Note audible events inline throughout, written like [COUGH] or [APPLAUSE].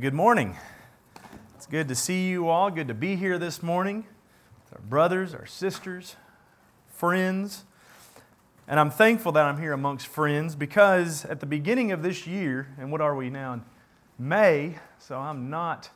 Good morning. It's good to see you all. Good to be here this morning our brothers, our sisters, friends. And I'm thankful that I'm here amongst friends because at the beginning of this year, and what are we now? May, so I'm not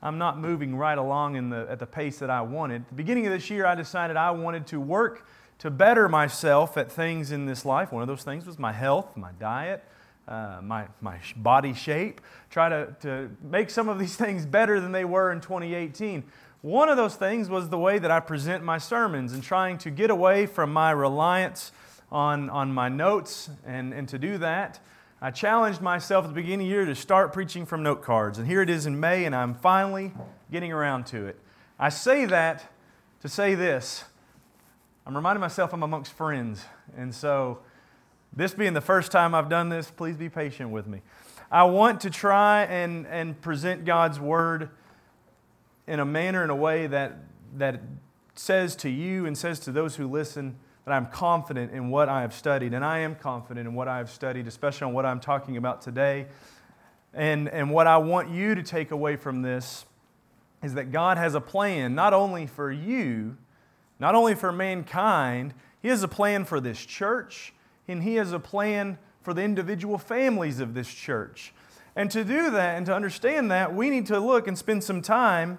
I'm not moving right along in the, at the pace that I wanted. At the beginning of this year, I decided I wanted to work to better myself at things in this life. One of those things was my health, my diet, uh, my, my body shape. Try to, to make some of these [LAUGHS] things better than they were in 2018. One of those things was the way that I present my sermons and trying to get away from my reliance on, on my notes. And, and to do that, I challenged myself at the beginning of the year to start preaching from note cards. And here it is in May, and I'm finally getting around to it. I say that to say this I'm reminding myself I'm amongst friends. And so, this being the first time I've done this, please be patient with me. I want to try and, and present God's word in a manner, in a way that, that says to you and says to those who listen that I'm confident in what I have studied. And I am confident in what I have studied, especially on what I'm talking about today. And, and what I want you to take away from this is that God has a plan not only for you, not only for mankind, He has a plan for this church, and He has a plan for the individual families of this church. And to do that and to understand that, we need to look and spend some time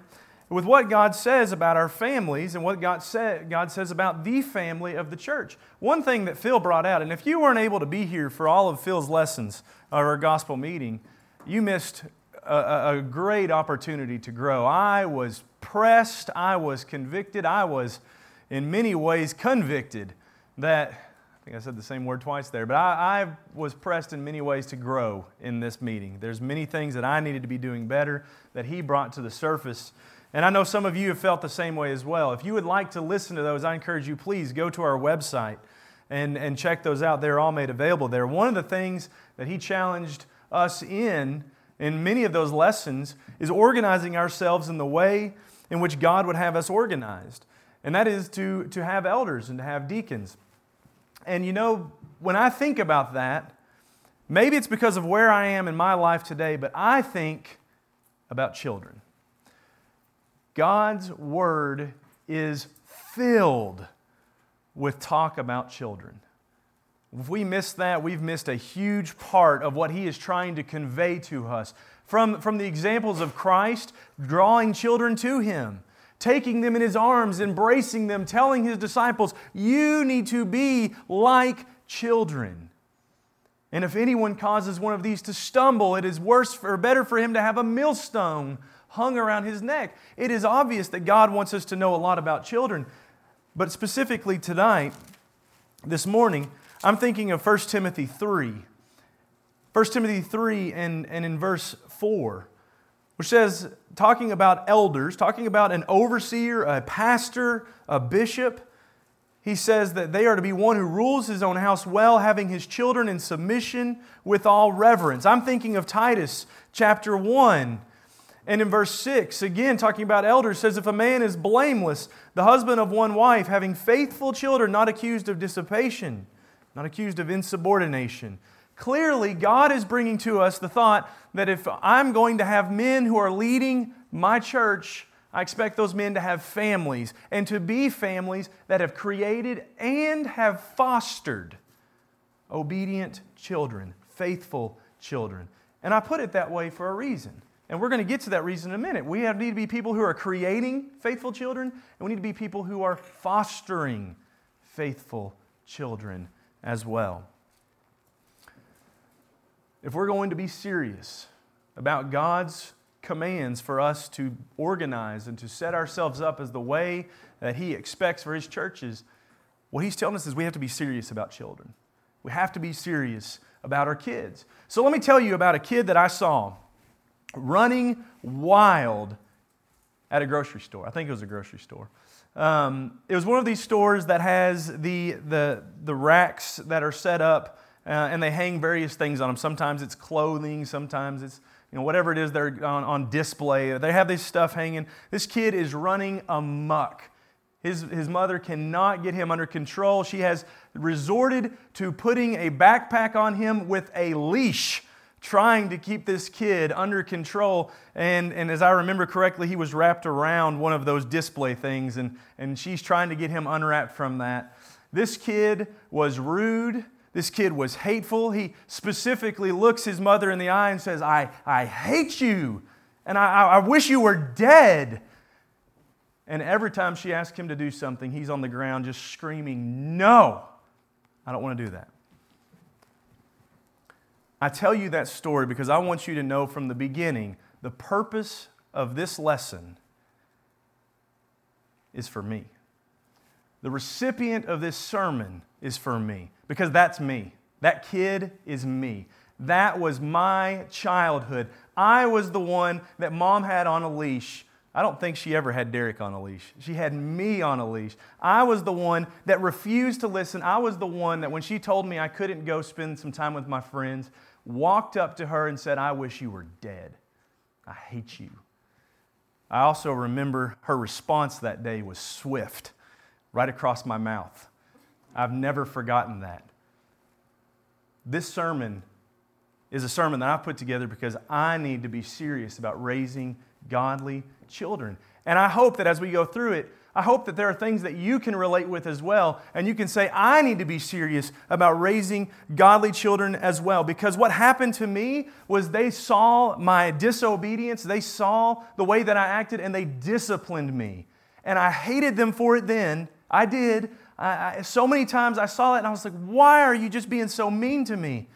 with what God says about our families and what God, say, God says about the family of the church. One thing that Phil brought out, and if you weren't able to be here for all of Phil's lessons or our gospel meeting, you missed a, a great opportunity to grow. I was pressed, I was convicted, I was in many ways convicted that, I think I said the same word twice there, but I, I, was pressed in many ways to grow in this meeting. There's many things that I needed to be doing better that he brought to the surface. And I know some of you have felt the same way as well. If you would like to listen to those, I encourage you, please go to our website and, and check those out. They're all made available there. One of the things that he challenged us in, in many of those lessons, is organizing ourselves in the way in which God would have us organized and that is to, to have elders and to have deacons. And you know, when I think about that, maybe it's because of where I am in my life today, but I think about children. God's Word is filled with talk about children. If we miss that, we've missed a huge part of what He is trying to convey to us. From, from the examples of Christ drawing children to Him taking them in his arms, embracing them, telling his disciples, You need to be like children. And if anyone causes one of these to stumble, it is worse or better for him to have a millstone hung around his neck. It is obvious that God wants us to know a lot about children. But specifically tonight, this morning, I'm thinking of 1 Timothy 3. 1 Timothy 3 and, and in verse 4 which says, talking about elders, talking about an overseer, a pastor, a bishop, he says that they are to be one who rules his own house well, having his children in submission with all reverence. I'm thinking of Titus chapter 1. And in verse 6, again, talking about elders, says, If a man is blameless, the husband of one wife, having faithful children, not accused of dissipation, not accused of insubordination, Clearly, God is bringing to us the thought that if I'm going to have men who are leading my church, I expect those men to have families and to be families that have created and have fostered obedient children, faithful children. And I put it that way for a reason. And we're going to get to that reason in a minute. We have, need to be people who are creating faithful children, and we need to be people who are fostering faithful children as well. If we're going to be serious about God's commands for us to organize and to set ourselves up as the way that He expects for His churches, what He's telling us is we have to be serious about children. We have to be serious about our kids. So let me tell you about a kid that I saw running wild at a grocery store. I think it was a grocery store. Um, it was one of these stores that has the, the, the racks that are set up uh, and they hang various things on them. Sometimes it's clothing, sometimes it's you know, whatever it is they're on, on display. They have this stuff hanging. This kid is running amuck. His, his mother cannot get him under control. She has resorted to putting a backpack on him with a leash trying to keep this kid under control. And, and as I remember correctly, he was wrapped around one of those display things, and, and she's trying to get him unwrapped from that. This kid was rude. This kid was hateful. He specifically looks his mother in the eye and says, I, I hate you, and I, I wish you were dead. And every time she asks him to do something, he's on the ground just screaming, No, I don't want to do that. I tell you that story because I want you to know from the beginning the purpose of this lesson is for me. The recipient of this sermon is for me because that's me. That kid is me. That was my childhood. I was the one that mom had on a leash. I don't think she ever had Derek on a leash. She had me on a leash. I was the one that refused to listen. I was the one that when she told me I couldn't go spend some time with my friends, walked up to her and said, I wish you were dead. I hate you. I also remember her response that day was swift, right across my mouth. I've never forgotten that. This sermon is a sermon that I put together because I need to be serious about raising godly children. And I hope that as we go through it, I hope that there are things that you can relate with as well. And you can say, I need to be serious about raising godly children as well. Because what happened to me was they saw my disobedience, they saw the way that I acted, and they disciplined me. And I hated them for it then. I did. I, I, so many times I saw it and I was like, why are you just being so mean to me?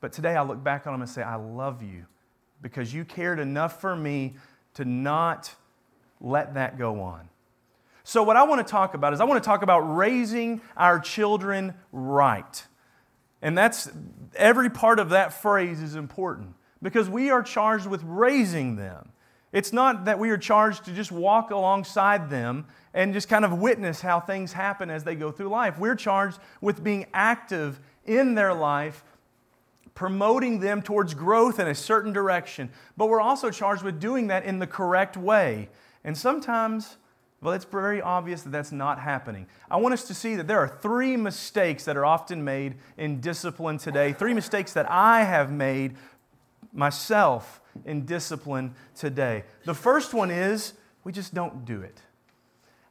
But today I look back on them and say, I love you because you cared enough for me to not let that go on. So, what I want to talk about is I want to talk about raising our children right. And that's every part of that phrase is important because we are charged with raising them. It's not that we are charged to just walk alongside them and just kind of witness how things happen as they go through life. We're charged with being active in their life, promoting them towards growth in a certain direction. But we're also charged with doing that in the correct way. And sometimes well, it's very obvious that that's not happening. I want us to see that there are three mistakes that are often made in discipline today, three mistakes that I have made myself in discipline today. The first one is we just don't do it.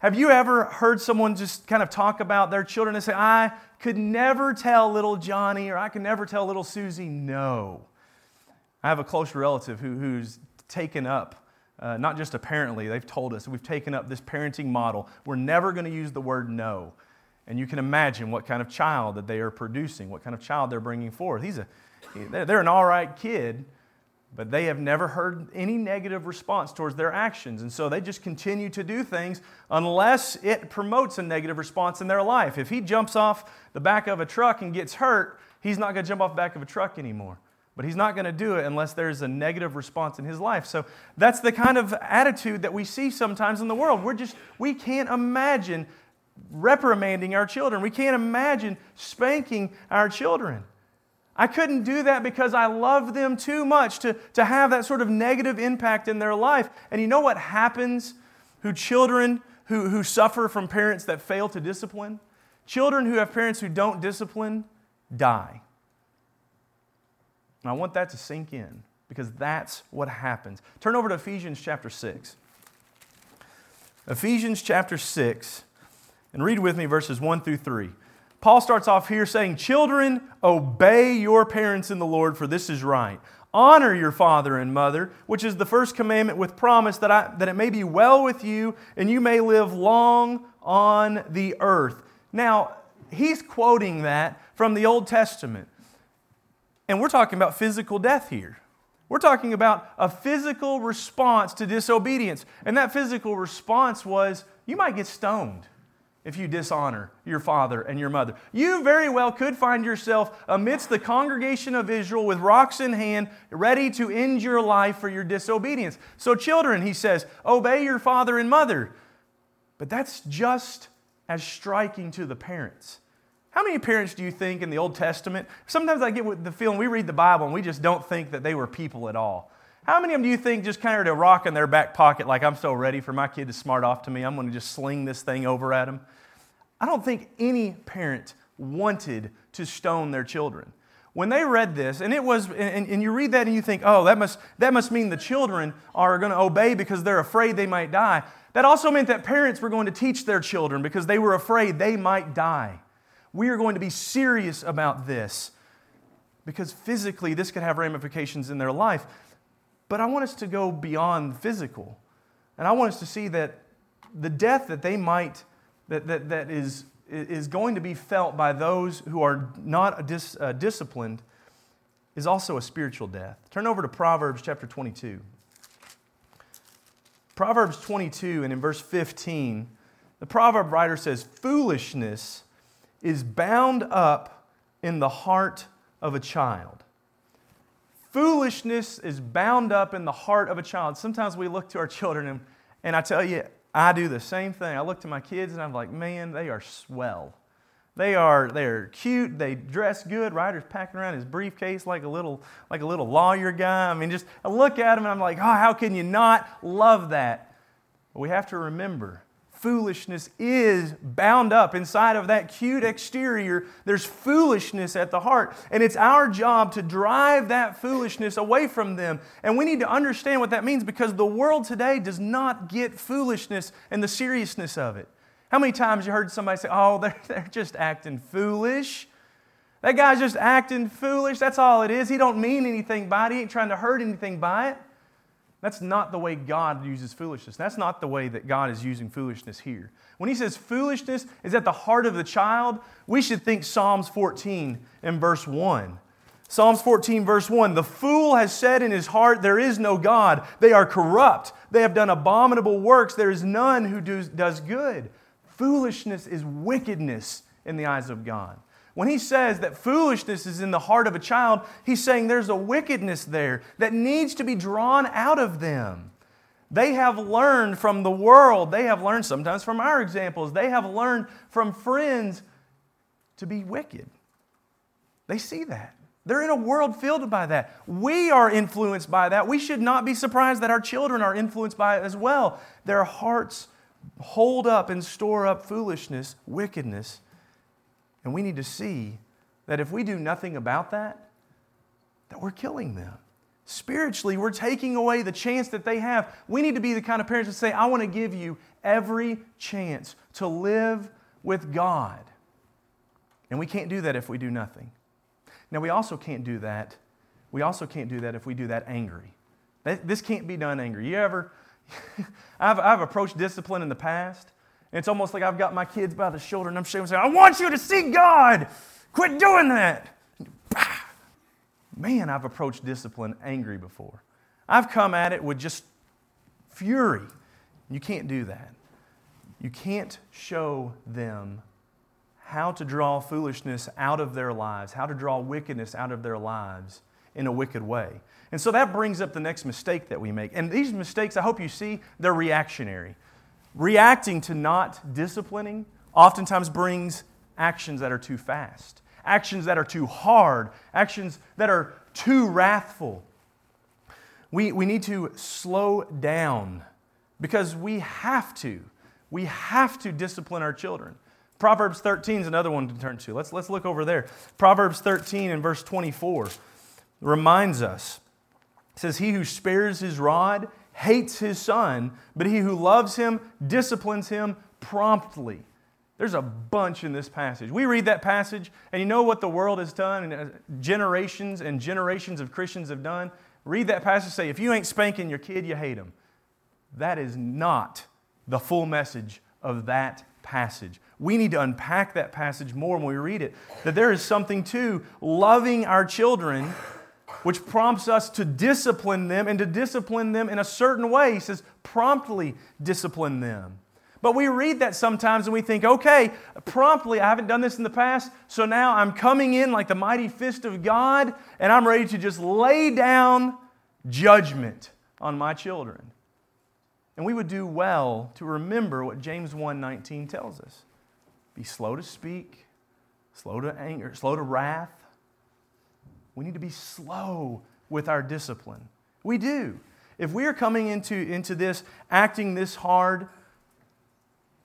Have you ever heard someone just kind of talk about their children and say, I could never tell little Johnny or I could never tell little Susie no? I have a close relative who, who's taken up uh, not just apparently, they've told us we've taken up this parenting model. We're never going to use the word no. And you can imagine what kind of child that they are producing, what kind of child they're bringing forth. He's a, they're an all right kid, but they have never heard any negative response towards their actions. And so they just continue to do things unless it promotes a negative response in their life. If he jumps off the back of a truck and gets hurt, he's not going to jump off the back of a truck anymore. But he's not going to do it unless there's a negative response in his life. So that's the kind of attitude that we see sometimes in the world. We're just, we can't imagine reprimanding our children. We can't imagine spanking our children. I couldn't do that because I love them too much to, to have that sort of negative impact in their life. And you know what happens who children who, who suffer from parents that fail to discipline? Children who have parents who don't discipline die. And I want that to sink in because that's what happens. Turn over to Ephesians chapter 6. Ephesians chapter 6, and read with me verses 1 through 3. Paul starts off here saying, Children, obey your parents in the Lord, for this is right. Honor your father and mother, which is the first commandment with promise that, I, that it may be well with you and you may live long on the earth. Now, he's quoting that from the Old Testament. And we're talking about physical death here. We're talking about a physical response to disobedience. And that physical response was you might get stoned if you dishonor your father and your mother. You very well could find yourself amidst the congregation of Israel with rocks in hand, ready to end your life for your disobedience. So, children, he says, obey your father and mother. But that's just as striking to the parents. How many parents do you think in the Old Testament? Sometimes I get the feeling we read the Bible and we just don't think that they were people at all. How many of them do you think just kind of a rock in their back pocket, like I'm so ready for my kid to smart off to me, I'm going to just sling this thing over at him? I don't think any parent wanted to stone their children. When they read this, and it was, and, and you read that and you think, oh, that must, that must mean the children are going to obey because they're afraid they might die. That also meant that parents were going to teach their children because they were afraid they might die. We are going to be serious about this because physically this could have ramifications in their life. But I want us to go beyond physical. And I want us to see that the death that they might, that, that, that is, is going to be felt by those who are not dis, uh, disciplined, is also a spiritual death. Turn over to Proverbs chapter 22. Proverbs 22, and in verse 15, the proverb writer says, Foolishness is bound up in the heart of a child. Foolishness is bound up in the heart of a child. Sometimes we look to our children, and, and I tell you, I do the same thing. I look to my kids and I'm like, man, they are swell. They are they're cute. They dress good. Ryder's packing around his briefcase like a little like a little lawyer guy. I mean, just I look at him and I'm like, oh, how can you not love that? But we have to remember foolishness is bound up inside of that cute exterior. There's foolishness at the heart. And it's our job to drive that foolishness away from them. And we need to understand what that means because the world today does not get foolishness and the seriousness of it. How many times you heard somebody say, oh, [LAUGHS] they're, they're just acting foolish? That guy's just acting foolish. That's all it is. He don't mean anything by it. He ain't trying to hurt anything by it. That's not the way God uses foolishness. That's not the way that God is using foolishness here. When he says foolishness is at the heart of the child, we should think Psalms 14 and verse 1. Psalms 14, verse 1 The fool has said in his heart, There is no God. They are corrupt. They have done abominable works. There is none who does good. Foolishness is wickedness in the eyes of God. When he says that foolishness is in the heart of a child, he's saying there's a wickedness there that needs to be drawn out of them. They have learned from the world, they have learned sometimes from our examples, they have learned from friends to be wicked. They see that. They're in a world filled by that. We are influenced by that. We should not be surprised that our children are influenced by it as well. Their hearts hold up and store up foolishness, wickedness, and we need to see that if we do nothing about that, that we're killing them. Spiritually, we're taking away the chance that they have. We need to be the kind of parents that say, I want to give you every chance to live with God. And we can't do that if we do nothing. Now, we also can't do that. We also can't do that if we do that angry. This can't be done angry. You ever, [LAUGHS] I've, I've approached discipline in the past, and it's almost like I've got my kids by the shoulder and I'm showing saying, I want you to see God. Quit doing that. Man, I've approached discipline angry before. I've come at it with just fury. You can't do that. You can't show them how to draw foolishness out of their lives, how to draw wickedness out of their lives in a wicked way. And so that brings up the next mistake that we make. And these mistakes, I hope you see, they're reactionary reacting to not disciplining oftentimes brings actions that are too fast, actions that are too hard, actions that are too wrathful. We, we need to slow down because we have to. We have to discipline our children. Proverbs 13 is another one to turn to. Let's, let's look over there. Proverbs 13 and verse 24 reminds us. It says, He who spares his rod hates his son, but he who loves him disciplines him promptly. There's a bunch in this passage. We read that passage, and you know what the world has done, and uh, generations and generations of Christians have done? Read that passage say, if you ain't spanking your kid, you hate him. That is not the full message of that passage. We need to unpack that passage more when we read it. That there is something to loving our children which prompts us to discipline them and to discipline them in a certain way. He says, promptly discipline them. But we read that sometimes and we think, okay, promptly, I haven't done this in the past, so now I'm coming in like the mighty fist of God and I'm ready to just lay down judgment on my children. And we would do well to remember what James 1:19 tells us. Be slow to speak, slow to anger, slow to wrath, we need to be slow with our discipline. We do. If we are coming into, into this acting this hard,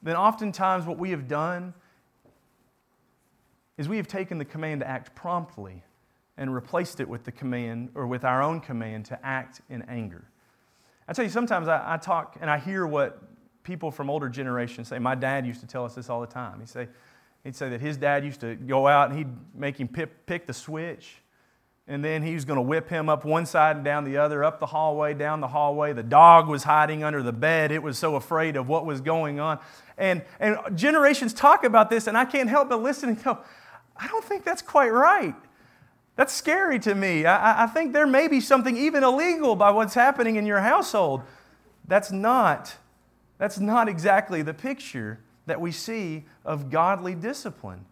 then oftentimes what we have done is we have taken the command to act promptly and replaced it with the command or with our own command to act in anger. I tell you, sometimes I, I talk and I hear what people from older generations say. My dad used to tell us this all the time. He'd say, he'd say that his dad used to go out and he'd make him pick, pick the switch and then he was going to whip him up one side and down the other, up the hallway, down the hallway. The dog was hiding under the bed. It was so afraid of what was going on. And, and generations talk about this, and I can't help but listen and go, I don't think that's quite right. That's scary to me. I, I think there may be something even illegal by what's happening in your household. That's not, that's not exactly the picture that we see of godly discipline.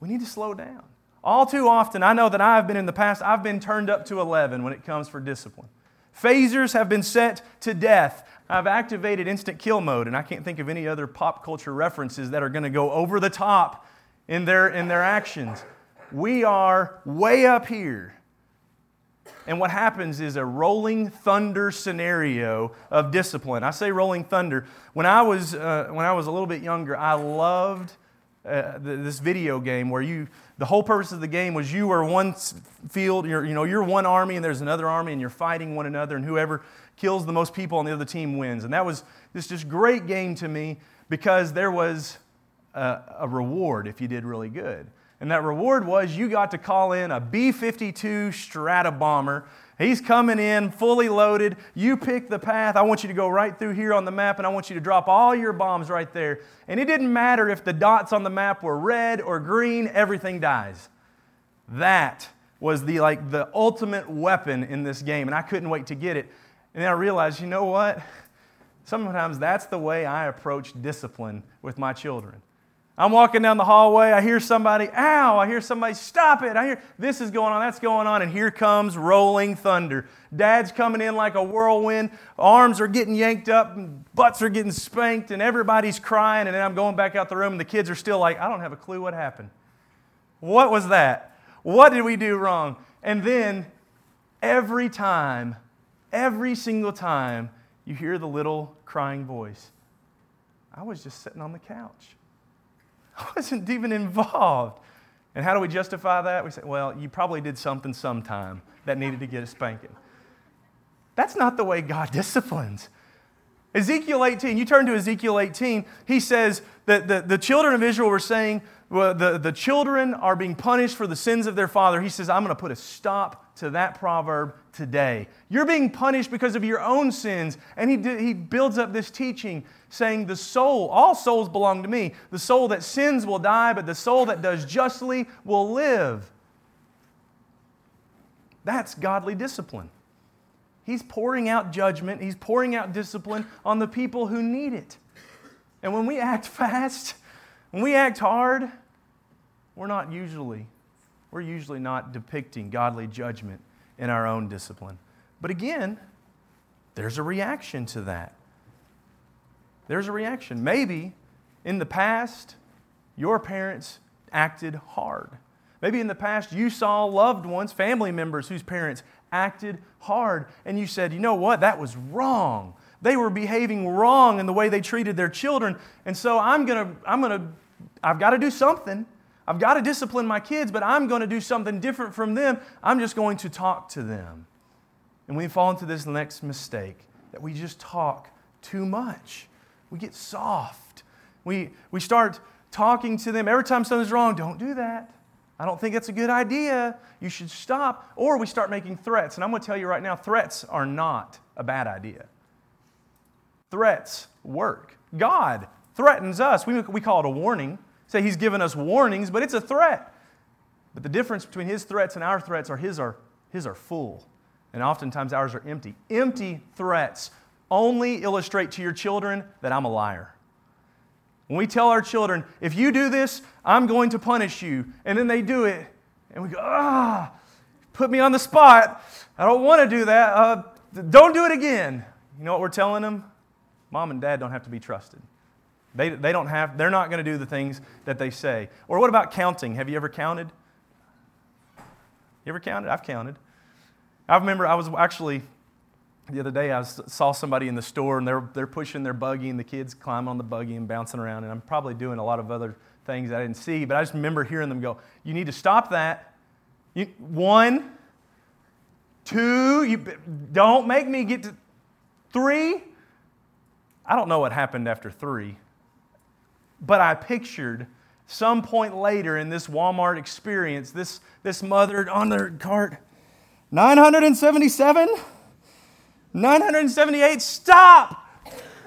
We need to slow down. All too often, I know that I've been in the past, I've been turned up to 11 when it comes for discipline. Phasers have been set to death. I've activated instant kill mode, and I can't think of any other pop culture references that are going to go over the top in their, in their actions. We are way up here. And what happens is a rolling thunder scenario of discipline. I say rolling thunder. When I was, uh, when I was a little bit younger, I loved uh, this video game where you the whole purpose of the game was you are one field you're, you know you're one army and there's another army and you're fighting one another and whoever kills the most people on the other team wins. And that was this just great game to me because there was a, a reward if you did really good. And that reward was you got to call in a b-52 strata bomber He's coming in fully loaded. You pick the path. I want you to go right through here on the map, and I want you to drop all your bombs right there. And it didn't matter if the dots on the map were red or green, everything dies. That was the like the ultimate weapon in this game, and I couldn't wait to get it. And then I realized, you know what? [LAUGHS] Sometimes that's the way I approach discipline with my children. I'm walking down the hallway. I hear somebody, ow, I hear somebody, stop it. I hear this is going on, that's going on, and here comes rolling thunder. Dad's coming in like a whirlwind. Arms are getting yanked up, and butts are getting spanked, and everybody's crying. And then I'm going back out the room, and the kids are still like, I don't have a clue what happened. What was that? What did we do wrong? And then every time, every single time, you hear the little crying voice. I was just sitting on the couch. I [LAUGHS] wasn't even involved. And how do we justify that? We say, well, you probably did something sometime that needed to get a spanking. That's not the way God [LAUGHS] disciplines. Ezekiel 18, you turn to Ezekiel 18, he says that the, the children of Israel were saying, well, the, the children are being punished for the sins of their father. He says, I'm going to put a stop to that proverb today. You're being punished because of your own sins. And he, he builds up this teaching saying, The soul, all souls belong to me. The soul that sins will die, but the soul that does justly will live. That's godly discipline. He's pouring out judgment, he's pouring out discipline on the people who need it. And when we act [LAUGHS] fast, when we act hard, we're not usually we're usually not depicting godly judgment in our own discipline. But again, there's a reaction to that. There's a reaction. Maybe in the past, your parents acted hard. Maybe in the past, you saw loved ones, family members whose parents acted hard, and you said, you know what, that was wrong. They were behaving wrong in the way they treated their children, and so I'm gonna, I'm gonna, I've got to do something. I've got to discipline my kids, but I'm going to do something different from them. I'm just going to talk to them. And we fall into this next mistake that we just talk too much. We get soft. We, we start talking to them. Every time something's wrong, don't do that. I don't think that's a good idea. You should stop. Or we start making threats. And I'm going to tell you right now threats are not a bad idea. Threats work. God threatens us. We, we call it a warning say he's given us warnings, but it's a threat. But the difference between his threats and our threats are his are, his are full, and oftentimes ours are empty. Empty threats only illustrate to your children that I'm a liar. When we tell our children, if you do this, I'm going to punish you, and then they do it, and we go, ah, put me on the spot. I don't want to do that. Uh, don't do it again. You know what we're telling them? Mom and dad don't have to be trusted. They, they don't have, they're not going to do the things that they say. Or what about counting? Have you ever counted? You ever counted? I've counted. I remember I was actually, the other day, I saw somebody in the store and they're, they're pushing their buggy and the kids climb on the buggy and bouncing around. And I'm probably doing a lot of other things I didn't see, but I just remember hearing them go, You need to stop that. You, one, two, you don't make me get to three. I don't know what happened after three, but I pictured some point later in this Walmart experience, this, this mother on their cart, 977, 978, stop!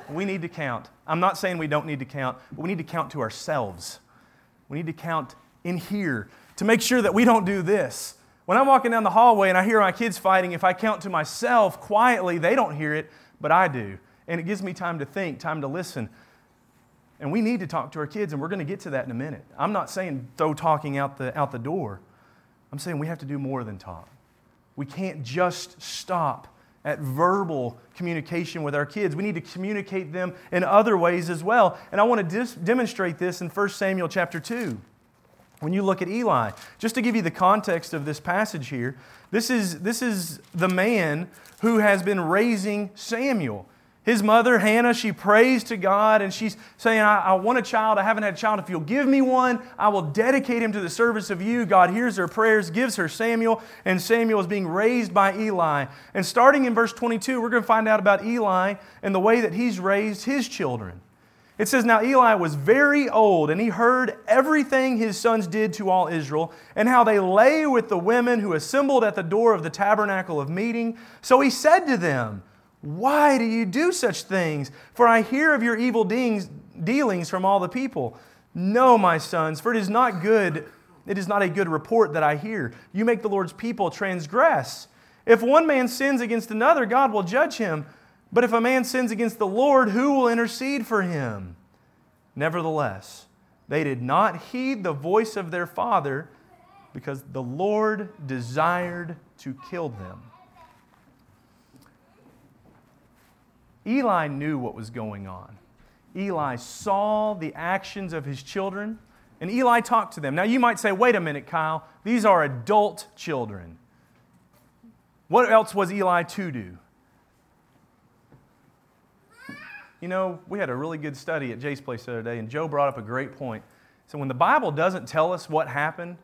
We need to count. I'm not saying we don't need to count, but we need to count to ourselves. We need to count in here to make sure that we don't do this. When I'm walking down the hallway and I hear my kids fighting, if I count to myself quietly, they don't hear it, but I do. And it gives me time to think, time to listen. And we need to talk to our kids, and we're going to get to that in a minute. I'm not saying throw talking out the, out the door. I'm saying we have to do more than talk. We can't just stop at verbal communication with our kids. We need to communicate them in other ways as well. And I want to dis- demonstrate this in 1 Samuel chapter 2. When you look at Eli, just to give you the context of this passage here, this is, this is the man who has been raising Samuel. His mother, Hannah, she prays to God and she's saying, I, I, want a child. I haven't had a child. If you'll give me one, I will dedicate him to the service of you. God hears her prayers, gives her Samuel, and Samuel is being raised by Eli. And starting in verse 22, we're going to find out about Eli and the way that he's raised his children. It says, Now Eli was very old, and he heard everything his sons did to all Israel, and how they lay with the women who assembled at the door of the tabernacle of meeting. So he said to them, why do you do such things? For I hear of your evil dealings from all the people. No, my sons, for it is not good, it is not a good report that I hear. You make the Lord's people transgress. If one man sins against another, God will judge him. But if a man sins against the Lord, who will intercede for him? Nevertheless, they did not heed the voice of their father because the Lord desired to kill them. Eli knew what was going on. Eli saw the actions of his children, and Eli talked to them. Now, you might say, wait a minute, Kyle, these are adult children. What else was Eli to do? You know, we had a really good study at Jay's place the other day, and Joe brought up a great point. So, when the Bible doesn't tell us what happened,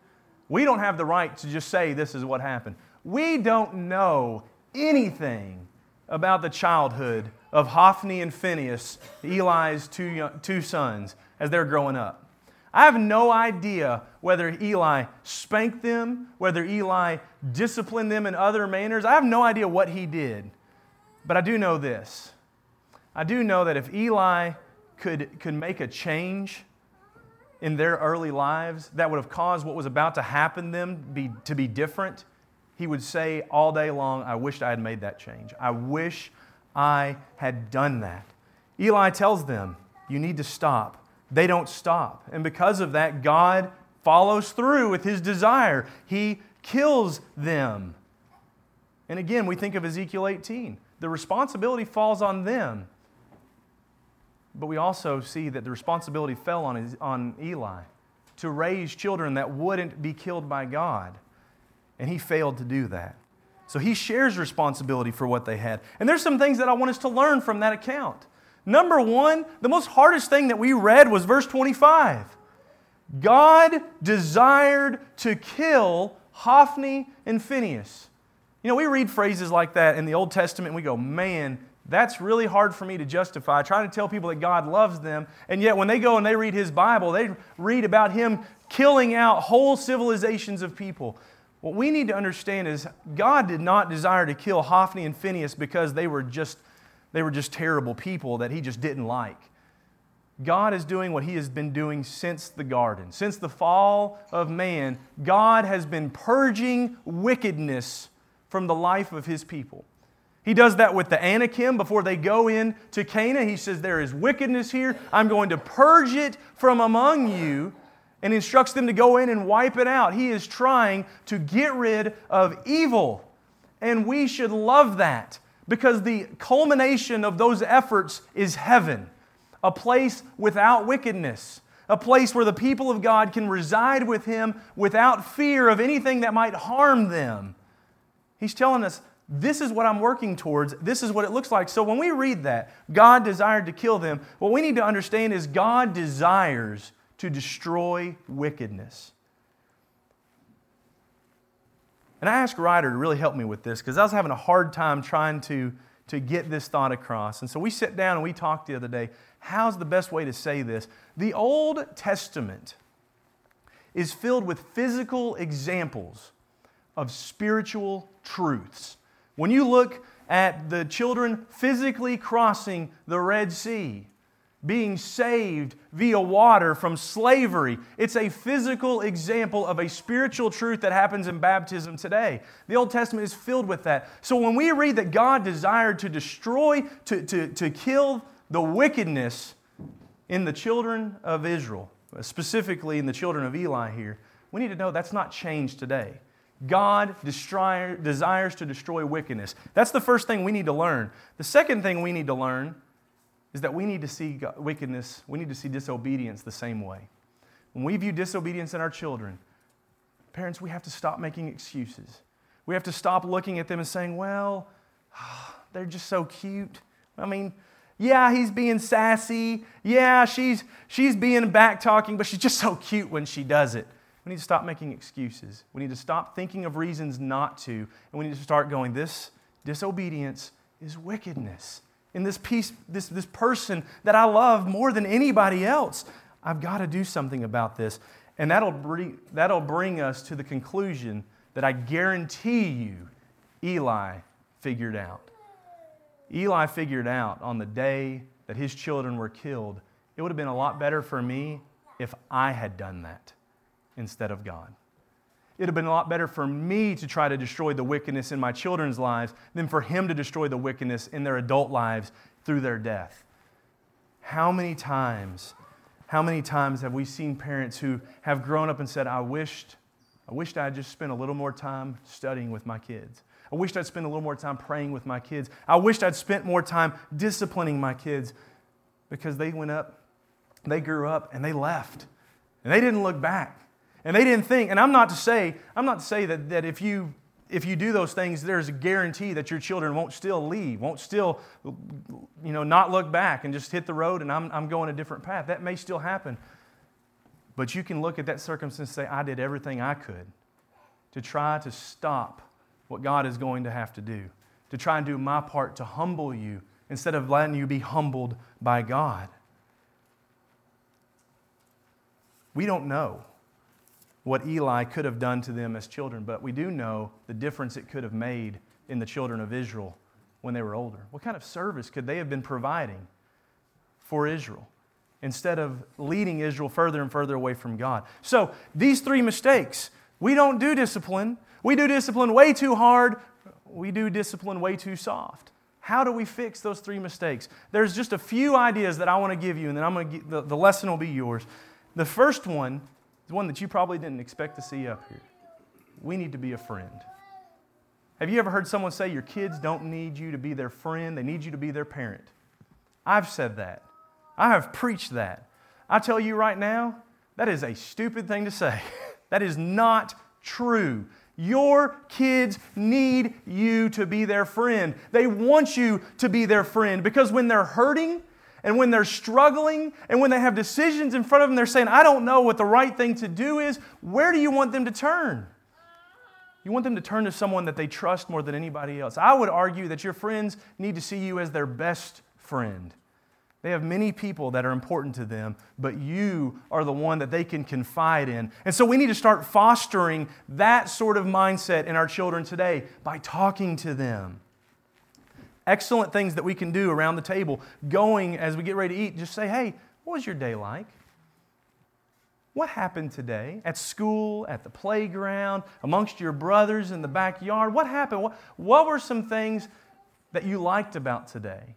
we don't have the right to just say this is what happened. We don't know anything about the childhood of Hophni and Phinehas, Eli's two, young, two sons, as they're growing up. I have no idea whether Eli spanked them, whether Eli disciplined them in other manners. I have no idea what he did. But I do know this. I do know that if Eli could, could make a change in their early lives that would have caused what was about to happen them be, to be different, he would say all day long, I wished I had made that change. I wish I had done that. Eli tells them, You need to stop. They don't stop. And because of that, God follows through with his desire. He kills them. And again, we think of Ezekiel 18. The responsibility falls on them. But we also see that the responsibility fell on, on Eli to raise children that wouldn't be killed by God. And he failed to do that. So he shares responsibility for what they had. And there's some things that I want us to learn from that account. Number one, the most hardest thing that we read was verse 25. God desired to kill Hophni and Phinehas. You know, we read phrases like that in the Old Testament and we go, man, that's really hard for me to justify. Trying to tell people that God loves them, and yet when they go and they read His Bible, they read about Him killing out whole civilizations of people. What we need to understand is God did not desire to kill Hophni and Phinehas because they were just, they were just terrible people that he just didn't like. God is doing what he has been doing since the garden. Since the fall of man, God has been purging wickedness from the life of his people. He does that with the Anakim before they go in to Canaan. He says, There is wickedness here. I'm going to purge it from among you and instructs them to go in and wipe it out. He is trying to get rid of evil. And we should love that because the culmination of those efforts is heaven, a place without wickedness, a place where the people of God can reside with Him without fear of anything that might harm them. He's telling us, this is what I'm working towards. This is what it looks like. So when we read that, God desired to kill them, what we need to understand is God desires to destroy wickedness. And I asked Ryder to really help me with this because I was having a hard time trying to, to get this thought across. And so we sat down and we talked the other day. How's the best way to say this? The Old Testament is filled with physical examples of spiritual truths. When you look at the children physically crossing the Red Sea, being saved via water from slavery. It's a physical example of a spiritual truth that happens in baptism today. The Old Testament is filled with that. So when we read that God desired to destroy, to, to, to kill the wickedness in the children of Israel, specifically in the children of Eli here, we need to know that's not changed today. God desires to destroy wickedness. That's the first thing we need to learn. The second thing we need to learn is that we need to see wickedness, we need to see disobedience the same way. When we view disobedience in our children, parents, we have to stop making excuses. We have to stop looking at them and saying, well, [SIGHS] they're just so cute. I mean, yeah, he's being sassy. Yeah, she's, she's being back talking, but she's just so cute when she does it. We need to stop making excuses. We need to stop thinking of reasons not to. And we need to start going, this disobedience is wickedness. In this piece, this, this person that I love more than anybody else, I've got to do something about this. And that'll bring, that'll bring us to the conclusion that I guarantee you Eli figured out. Eli figured out on the day that his children were killed, it would have been a lot better for me if I had done that instead of God. It would have been a lot better for me to try to destroy the wickedness in my children's lives than for him to destroy the wickedness in their adult lives through their death. How many times, how many times have we seen parents who have grown up and said, I wished, I wished I had just spent a little more time studying with my kids. I wished I'd spent a little more time praying with my kids. I wished I'd spent more time disciplining my kids because they went up, they grew up, and they left. And they didn't look back. And they didn't think, and I'm not to say, I'm not to say that, that if you if you do those things, there's a guarantee that your children won't still leave, won't still, you know, not look back and just hit the road and I'm, I'm going a different path. That may still happen. But you can look at that circumstance and say, I did everything I could to try to stop what God is going to have to do, to try and do my part to humble you instead of letting you be humbled by God. We don't know what Eli could have done to them as children, but we do know the difference it could have made in the children of Israel when they were older. What kind of service could they have been providing for Israel instead of leading Israel further and further away from God? So, these three mistakes we don't do discipline. We do discipline way too hard. We do discipline way too soft. How do we fix those three mistakes? There's just a few ideas that I want to give you, and then I'm going to get, the, the lesson will be yours. The first one one that you probably didn't expect to see up here. We need to be a friend. Have you ever heard someone say your kids don't need you to be their friend, they need you to be their parent? I've said that. I have preached that. I tell you right now, that is a stupid thing to say. [LAUGHS] that is not true. Your kids need you to be their friend. They want you to be their friend because when they're hurting, and when they're struggling and when they have decisions in front of them, they're saying, I don't know what the right thing to do is, where do you want them to turn? You want them to turn to someone that they trust more than anybody else. I would argue that your friends need to see you as their best friend. They have many people that are important to them, but you are the one that they can confide in. And so we need to start fostering that sort of mindset in our children today by talking to them excellent things that we can do around the table. Going as we get ready to eat, just say, hey, what was your day like? What happened today at school, at the playground, amongst your brothers in the backyard? What happened? What, what were some things that you liked about today?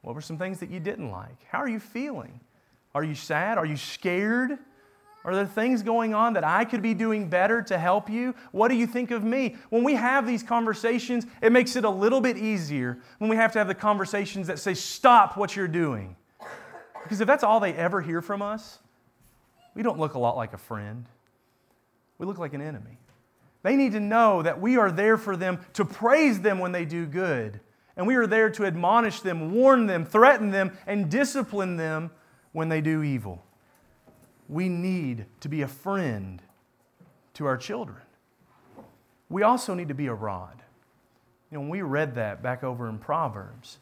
What were some things that you didn't like? How are you feeling? Are you sad? Are you scared? Are there things going on that I could be doing better to help you? What do you think of me? When we have these conversations, it makes it a little bit easier when we have to have the conversations that say, Stop what you're doing. Because if that's all they ever hear from us, we don't look a lot like a friend. We look like an enemy. They need to know that we are there for them to praise them when they do good. And we are there to admonish them, warn them, threaten them, and discipline them when they do evil we need to be a friend to our children. we also need to be a rod. You know, when we read that back over in Proverbs,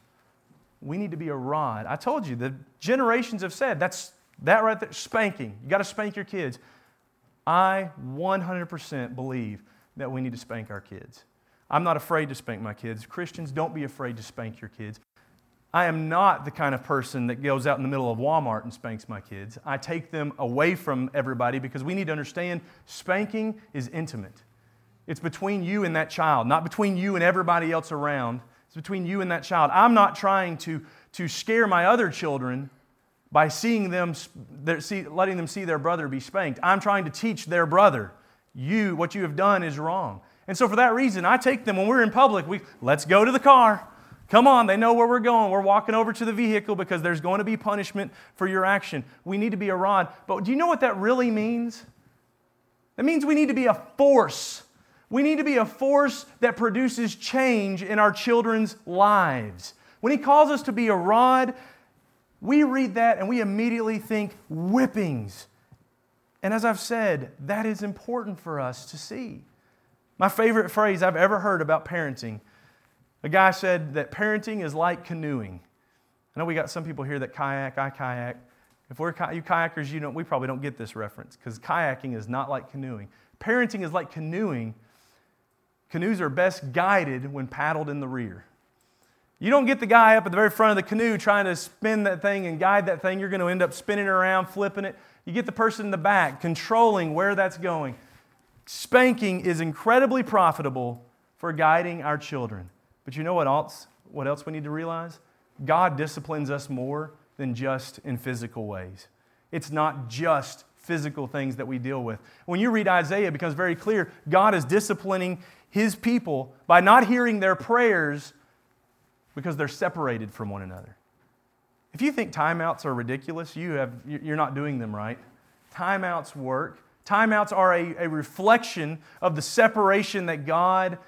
we need to be a rod. I told you, the generations have said that's that right there, spanking. You got to spank your kids. I 100% believe that we need to spank our kids. I'm not afraid to spank my kids. Christians, don't be afraid to spank your kids. I am not the kind of person that goes out in the middle of Walmart and spanks my kids. I take them away from everybody because we need to understand spanking is intimate. It's between you and that child, not between you and everybody else around. It's between you and that child. I'm not trying to, to scare my other children by seeing them, letting them see their brother be spanked. I'm trying to teach their brother, you, what you have done is wrong. And so for that reason, I take them when we're in public, we, let's go to the car. Come on, they know where we're going. We're walking over to the vehicle because there's going to be punishment for your action. We need to be a rod. But do you know what that really means? That means we need to be a force. We need to be a force that produces change in our children's lives. When he calls us to be a rod, we read that and we immediately think whippings. And as I've said, that is important for us to see. My favorite phrase I've ever heard about parenting a guy said that parenting is like canoeing. I know we got some people here that kayak, I kayak. If we're you kayakers, you don't, we probably don't get this reference because kayaking is not like canoeing. Parenting is like canoeing. Canoes are best guided when paddled in the rear. You don't get the guy up at the very front of the canoe trying to spin that thing and guide that thing. You're going to end up spinning it around, flipping it. You get the person in the back controlling where that's going. Spanking is incredibly profitable for guiding our children. But you know what else? What else we need to realize? God disciplines us more than just in physical ways. It's not just physical things that we deal with. When you read Isaiah, it becomes very clear God is disciplining his people by not hearing their prayers because they're separated from one another. If you think timeouts are ridiculous, you have, you're not doing them right. Timeouts work. Timeouts are a, a reflection of the separation that God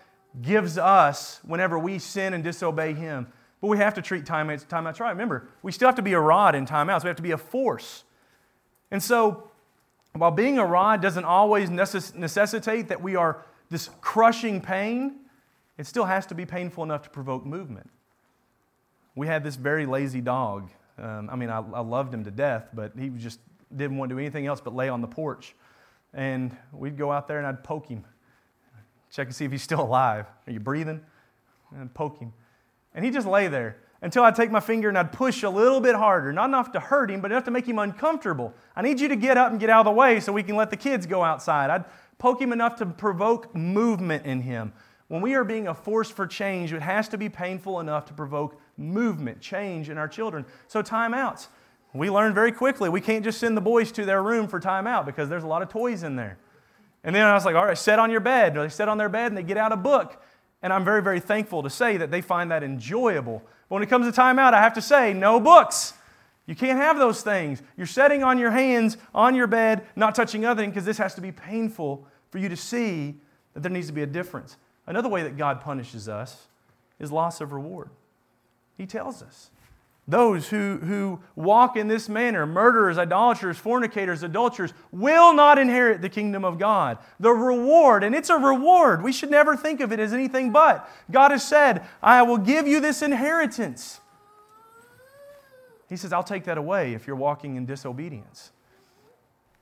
gives us whenever we sin and disobey Him. But we have to treat timeouts, timeouts right. Remember, we still have to be a rod in timeouts, we have to be a force. And so, while being a rod doesn't always necess- necessitate that we are this crushing pain, it still has to be painful enough to provoke movement. We had this very lazy dog. Um, I mean, I, I loved him to death, but he just didn't want to do anything else but lay on the porch. And we'd go out there and I'd poke him check and see if he's still alive. Are you breathing? And poke him. And he'd just lay there until I'd take my finger and I'd push a little bit harder. Not enough to hurt him, but enough to make him uncomfortable. I need you to get up and get out of the way so we can let the kids go outside. I'd poke him enough to provoke movement in him. When we are being a force for change, it has to be painful enough to provoke movement, change in our children. So, timeouts. We learn very quickly we can't just send the boys to their room for timeout because there's a lot of toys in there. And then I was like, all right, sit on your bed. They sit on their bed and they get out a book. And I'm very, very thankful to say that they find that enjoyable. But when it comes to timeout, I have to say, no books. You can't have those things. You're sitting on your hands on your bed, not touching nothing, because this has to be painful for you to see that there needs to be a difference. Another way that God punishes us is loss of reward. He tells us those who, who walk in this manner, murderers, idolaters, fornicators, adulterers, will not inherit the kingdom of God. The reward, and it's a reward. We should never think of it as anything but. God has said, I will give you this inheritance. He says, I'll take that away if you're walking in disobedience.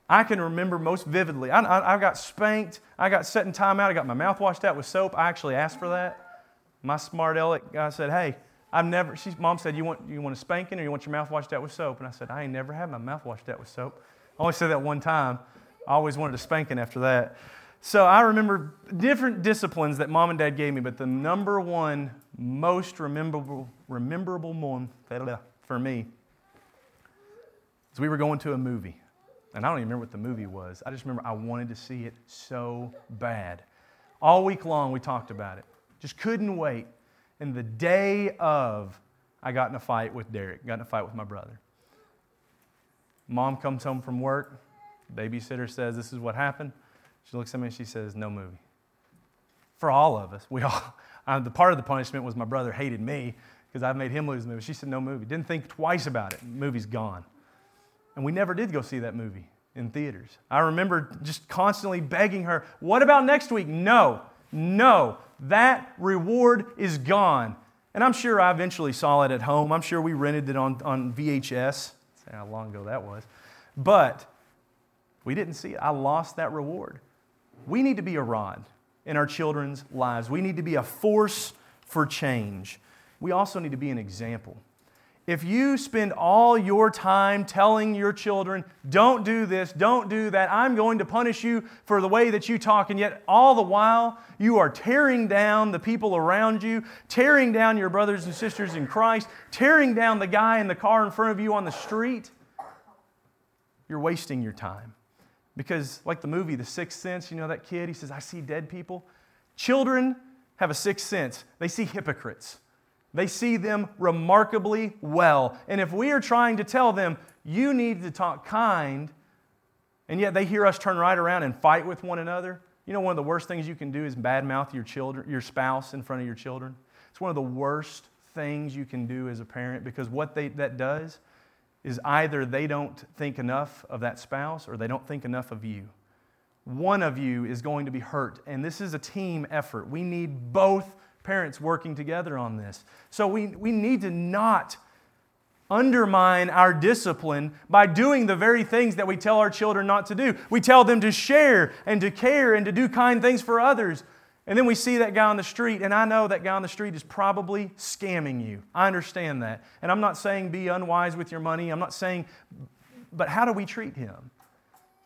I can remember most vividly. I, I, I got spanked. I got set in timeout. I got my mouth washed out with soap. I actually asked for that. My smart aleck guy said, Hey, I've never, she, mom said, you want, you want a spanking or you want your mouth washed out with soap? And I said, I ain't never had my mouth washed out with soap. I only said that one time. I always wanted a spanking after that. So I remember different disciplines that mom and dad gave me, but the number one most rememberable, rememberable one for me is we were going to a movie. And I don't even remember what the movie was. I just remember I wanted to see it so bad. All week long we talked about it. Just couldn't wait. And the day of, I got in a fight with Derek, got in a fight with my brother. Mom comes home from work. Babysitter says, This is what happened. She looks at me and she says, No movie. For all of us, we all, [LAUGHS] the part of the punishment was my brother hated me because I made him lose the movie. She said, No movie. Didn't think twice about it. Movie's gone. And we never did go see that movie in theaters. I remember just constantly begging her, What about next week? No. No, that reward is gone. And I'm sure I eventually saw it at home. I'm sure we rented it on, on VHS. how long ago that was. But we didn't see it. I lost that reward. We need to be a rod in our children's lives. We need to be a force for change. We also need to be an example. If you spend all your time telling your children, don't do this, don't do that, I'm going to punish you for the way that you talk, and yet all the while you are tearing down the people around you, tearing down your brothers and sisters in Christ, tearing down the guy in the car in front of you on the street, you're wasting your time. Because, like the movie The Sixth Sense, you know that kid, he says, I see dead people. Children have a sixth sense, they see hypocrites. They see them remarkably well. And if we are trying to tell them, you need to talk kind, and yet they hear us turn right around and fight with one another, you know, one of the worst things you can do is badmouth your children, your spouse in front of your children. It's one of the worst things you can do as a parent because what they, that does is either they don't think enough of that spouse or they don't think enough of you. One of you is going to be hurt, and this is a team effort. We need both parents working together on this. So we, we need to not undermine our discipline by doing the very things that we tell our children not to do. We tell them to share and to care and to do kind things for others. And then we see that guy on the street, and I know that guy on the street is probably scamming you. I understand that. And I'm not saying be unwise with your money. I'm not saying, but how do we treat him?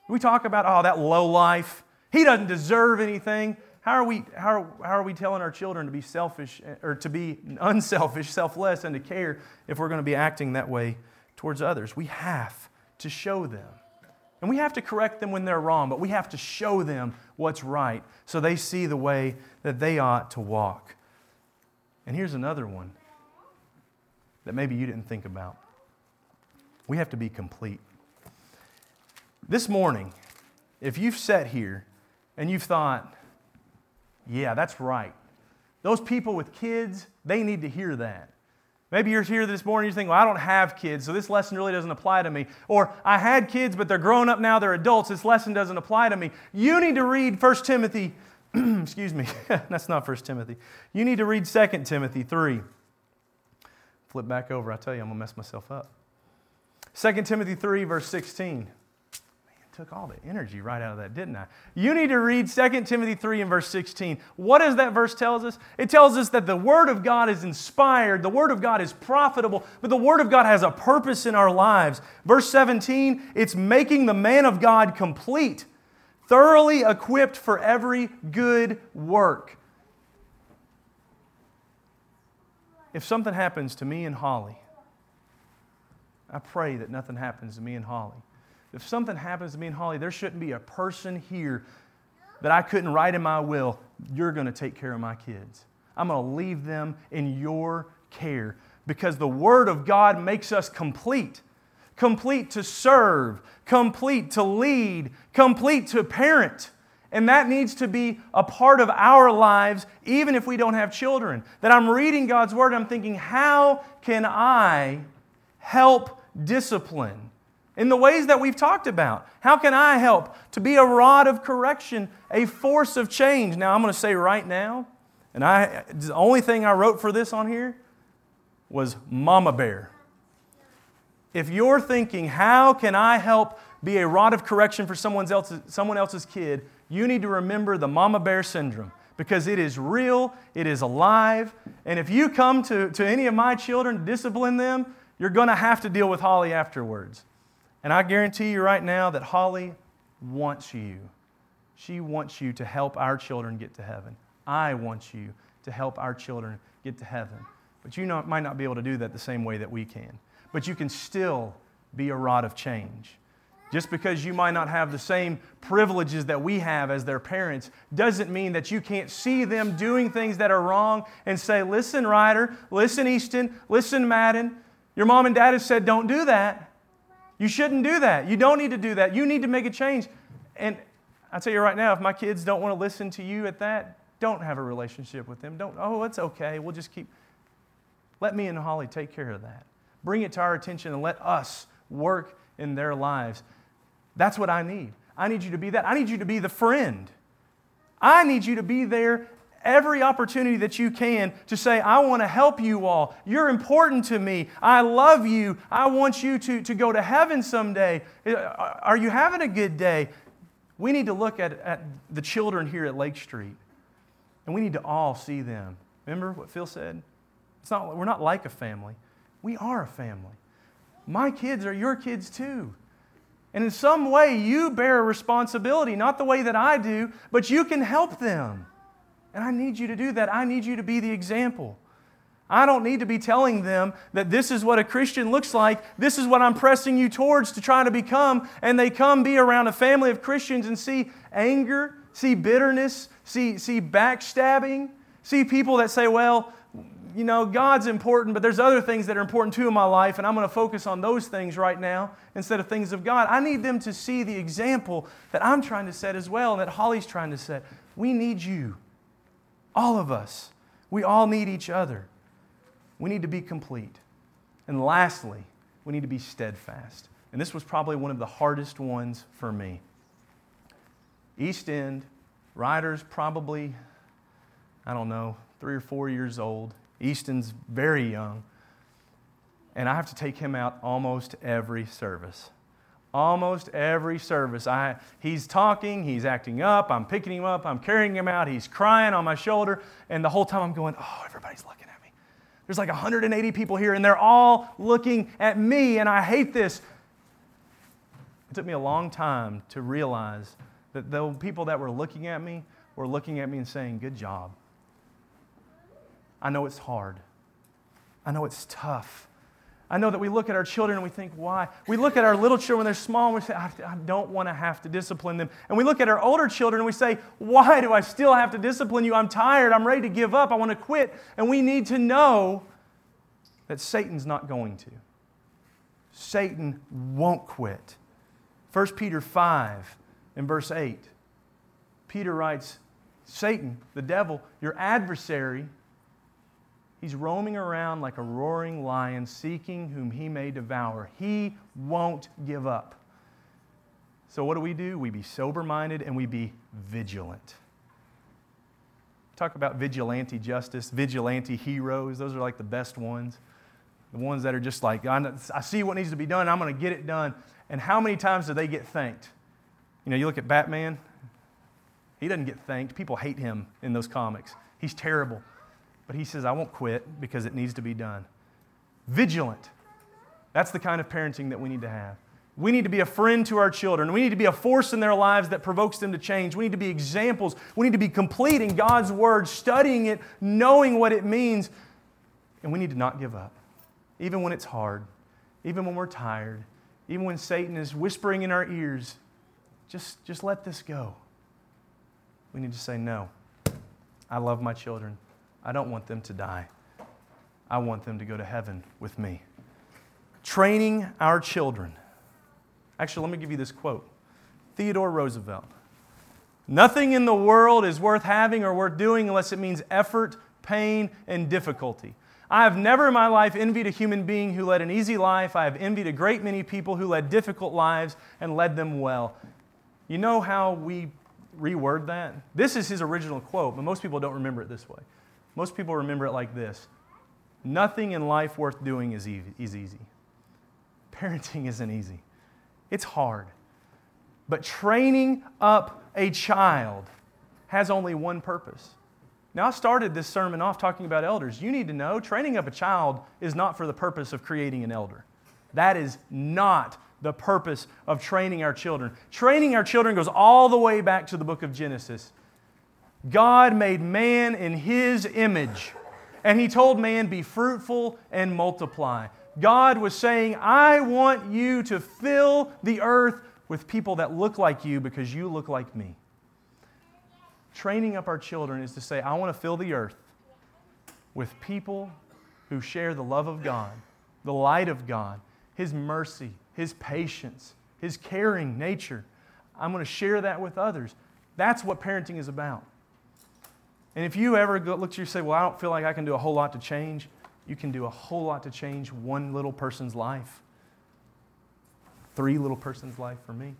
We talk about, oh, that low life. He doesn't deserve anything. How are, we, how, are, how are we telling our children to be selfish or to be unselfish, selfless, and to care if we're going to be acting that way towards others? We have to show them. And we have to correct them when they're wrong, but we have to show them what's right so they see the way that they ought to walk. And here's another one that maybe you didn't think about. We have to be complete. This morning, if you've sat here and you've thought, yeah, that's right. Those people with kids, they need to hear that. Maybe you're here this morning, you think, well, I don't have kids, so this lesson really doesn't apply to me. Or I had kids, but they're grown up now, they're adults, this lesson doesn't apply to me. You need to read 1 Timothy, [CLEARS THROAT] excuse me, [LAUGHS] that's not 1 Timothy. You need to read 2 Timothy 3. Flip back over, I tell you, I'm going to mess myself up. 2 Timothy 3, verse 16 took all the energy right out of that, didn't I? You need to read 2 Timothy 3 and verse 16. What does that verse tells us? It tells us that the Word of God is inspired, the Word of God is profitable, but the Word of God has a purpose in our lives. Verse 17, it's making the man of God complete, thoroughly equipped for every good work. If something happens to me and Holly, I pray that nothing happens to me and Holly. If something happens to me and Holly, there shouldn't be a person here that I couldn't write in my will, you're going to take care of my kids. I'm going to leave them in your care because the Word of God makes us complete complete to serve, complete to lead, complete to parent. And that needs to be a part of our lives, even if we don't have children. That I'm reading God's Word, I'm thinking, how can I help discipline? In the ways that we've talked about. How can I help to be a rod of correction, a force of change? Now, I'm going to say right now, and I, the only thing I wrote for this on here was Mama Bear. If you're thinking, how can I help be a rod of correction for someone else's, someone else's kid, you need to remember the Mama Bear syndrome because it is real, it is alive. And if you come to, to any of my children discipline them, you're going to have to deal with Holly afterwards. And I guarantee you right now that Holly wants you. She wants you to help our children get to heaven. I want you to help our children get to heaven. But you know, might not be able to do that the same way that we can. But you can still be a rod of change. Just because you might not have the same privileges that we have as their parents doesn't mean that you can't see them doing things that are wrong and say, Listen, Ryder, listen, Easton, listen, Madden. Your mom and dad have said, Don't do that. You shouldn't do that. You don't need to do that. You need to make a change. And I tell you right now, if my kids don't want to listen to you at that, don't have a relationship with them. Don't, oh, it's okay. We'll just keep. Let me and Holly take care of that. Bring it to our attention and let us work in their lives. That's what I need. I need you to be that. I need you to be the friend. I need you to be there every opportunity that you can to say, I want to help you all. You're important to me. I love you. I want you to, to go to heaven someday. Uh, are you having a good day? We need to look at, at the children here at Lake Street, and we need to all see them. Remember what Phil said? It's not, we're not like a family, we are a family. My kids are your kids too. And in some way, you bear a responsibility, not the way that I do, but you can help them. And I need you to do that. I need you to be the example. I don't need to be telling them that this is what a Christian looks like. This is what I'm pressing you towards to try to become. And they come be around a family of Christians and see anger, see bitterness, see, see backstabbing, see people that say, well, you know, God's important, but there's other things that are important too in my life, and I'm going to focus on those things right now instead of things of God. I need them to see the example that I'm trying to set as well and that Holly's trying to set. We need you. All of us. We all need each other. We need to be complete. And lastly, we need to be steadfast. And this was probably one of the hardest ones for me. Easton, Ryder's probably, I don't know, three or four years old. Easton's very young. And I have to take him out almost every service. Almost every service, I, he's talking, he's acting up, I'm picking him up, I'm carrying him out, he's crying on my shoulder, and the whole time I'm going, oh, everybody's looking at me. There's like 180 people here, and they're all looking at me, and I hate this. It took me a long time to realize that the people that were looking at me were looking at me and saying, Good job. I know it's hard. I know it's tough. I know that we look at our children and we think, why? We look at our little children when they're small and we say, I, I don't want to have to discipline them. And we look at our older children and we say, why do I still have to discipline you? I'm tired. I'm ready to give up. I want to quit. And we need to know that Satan's not going to. Satan won't quit. 1 Peter 5 in verse 8, Peter writes, Satan, the devil, your adversary, He's roaming around like a roaring lion, seeking whom he may devour. He won't give up. So, what do we do? We be sober minded and we be vigilant. Talk about vigilante justice, vigilante heroes. Those are like the best ones. The ones that are just like, I see what needs to be done, I'm going to get it done. And how many times do they get thanked? You know, you look at Batman, he doesn't get thanked. People hate him in those comics. He's terrible. But he says, I won't quit because it needs to be done. Vigilant. That's the kind of parenting that we need to have. We need to be a friend to our children. We need to be a force in their lives that provokes them to change. We need to be examples. We need to be complete in God's Word, studying it, knowing what it means. And we need to not give up, even when it's hard, even when we're tired, even when Satan is whispering in our ears. Just, just let this go. We need to say, No, I love my children. I don't want them to die. I want them to go to heaven with me. Training our children. Actually, let me give you this quote Theodore Roosevelt. Nothing in the world is worth having or worth doing unless it means effort, pain, and difficulty. I have never in my life envied a human being who led an easy life. I have envied a great many people who led difficult lives and led them well. You know how we reword that? This is his original quote, but most people don't remember it this way. Most people remember it like this Nothing in life worth doing is easy. Parenting [LAUGHS] isn't easy, it's hard. But training up a child has only one purpose. Now, I started this sermon off talking about elders. You need to know training up a child is not for the purpose of creating an elder. That is not the purpose of training our children. Training our children goes all the way back to the book of Genesis. God made man in his image, and he told man, Be fruitful and multiply. God was saying, I want you to fill the earth with people that look like you because you look like me. Training up our children is to say, I want to fill the earth with people who share the love of God, the light of God, His mercy, His patience, His caring nature. I'm going to share that with others. That's what parenting is about. And if you ever look to say, Well, I don't feel like I can do a whole lot to change, you can do a whole lot to change one little person's life. Three little person's life for me.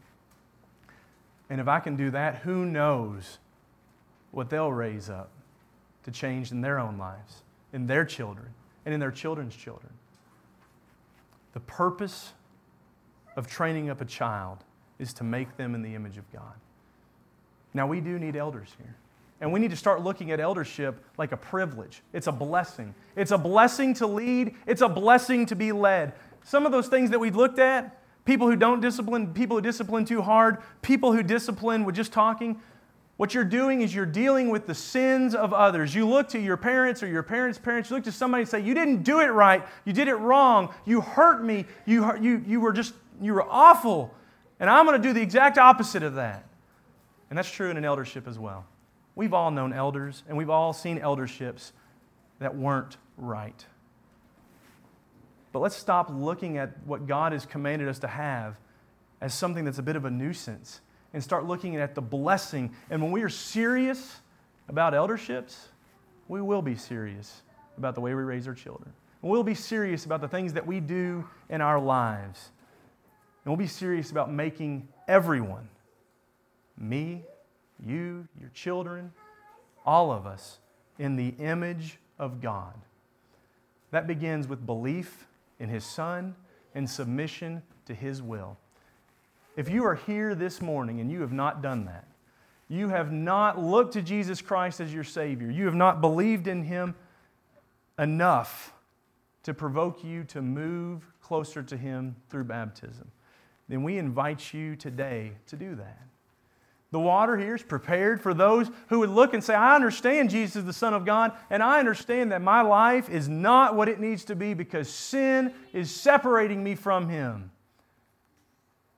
And if I can do that, who knows what they'll raise up? to change in their own lives, in their children, and in their children's children. The purpose of training up a child is to make them in the image of God. Now, we do need elders here. And we need to start looking at eldership like a privilege. It's a blessing. It's a blessing to lead, it's a blessing to be led. Some of those things that we've looked at people who don't discipline, people who discipline too hard, people who discipline with just talking what you're doing is you're dealing with the sins of others. You look to your parents or your parents' parents, you look to somebody and say, You didn't do it right. You did it wrong. You hurt me. You, you, you were just, you were awful. And I'm going to do the exact opposite of that. And that's true in an eldership as well. We've all known elders, and we've all seen elderships that weren't right. But let's stop looking at what God has commanded us to have as something that's a bit of a nuisance and start looking at the blessing. And when we are serious about elderships, we will be serious about the way we raise our children. We'll be serious about the things that we do in our lives. And we'll be serious about making everyone, me, you, your children, all of us, in the image of God. That begins with belief in His Son and submission to His will. If you are here this morning and you have not done that, you have not looked to Jesus Christ as your Savior, you have not believed in Him enough to provoke you to move closer to Him through baptism, then we invite you today to do that. The water here is prepared for those who would look and say, I understand Jesus is the Son of God, and I understand that my life is not what it needs to be because sin is separating me from Him.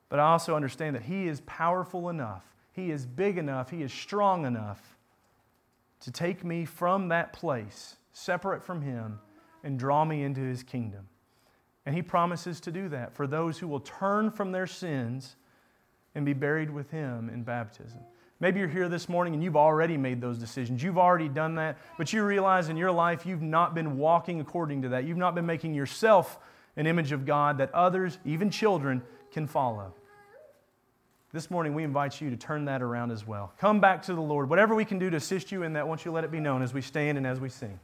But I also understand that He is powerful enough, He is big enough, He is strong enough to take me from that place, separate from Him, and draw me into His kingdom. And He promises to do that for those who will turn from their sins and be buried with Him in baptism. Maybe you're here this morning and you've already made those decisions. You've already done that, but you realize in your life you've not been walking according to that. You've not been making yourself an image of God that others, even children, can follow. This morning, we invite you to turn that around as well. Come back to the Lord. Whatever we can do to assist you in that, once you let it be known as we stand and as we sing.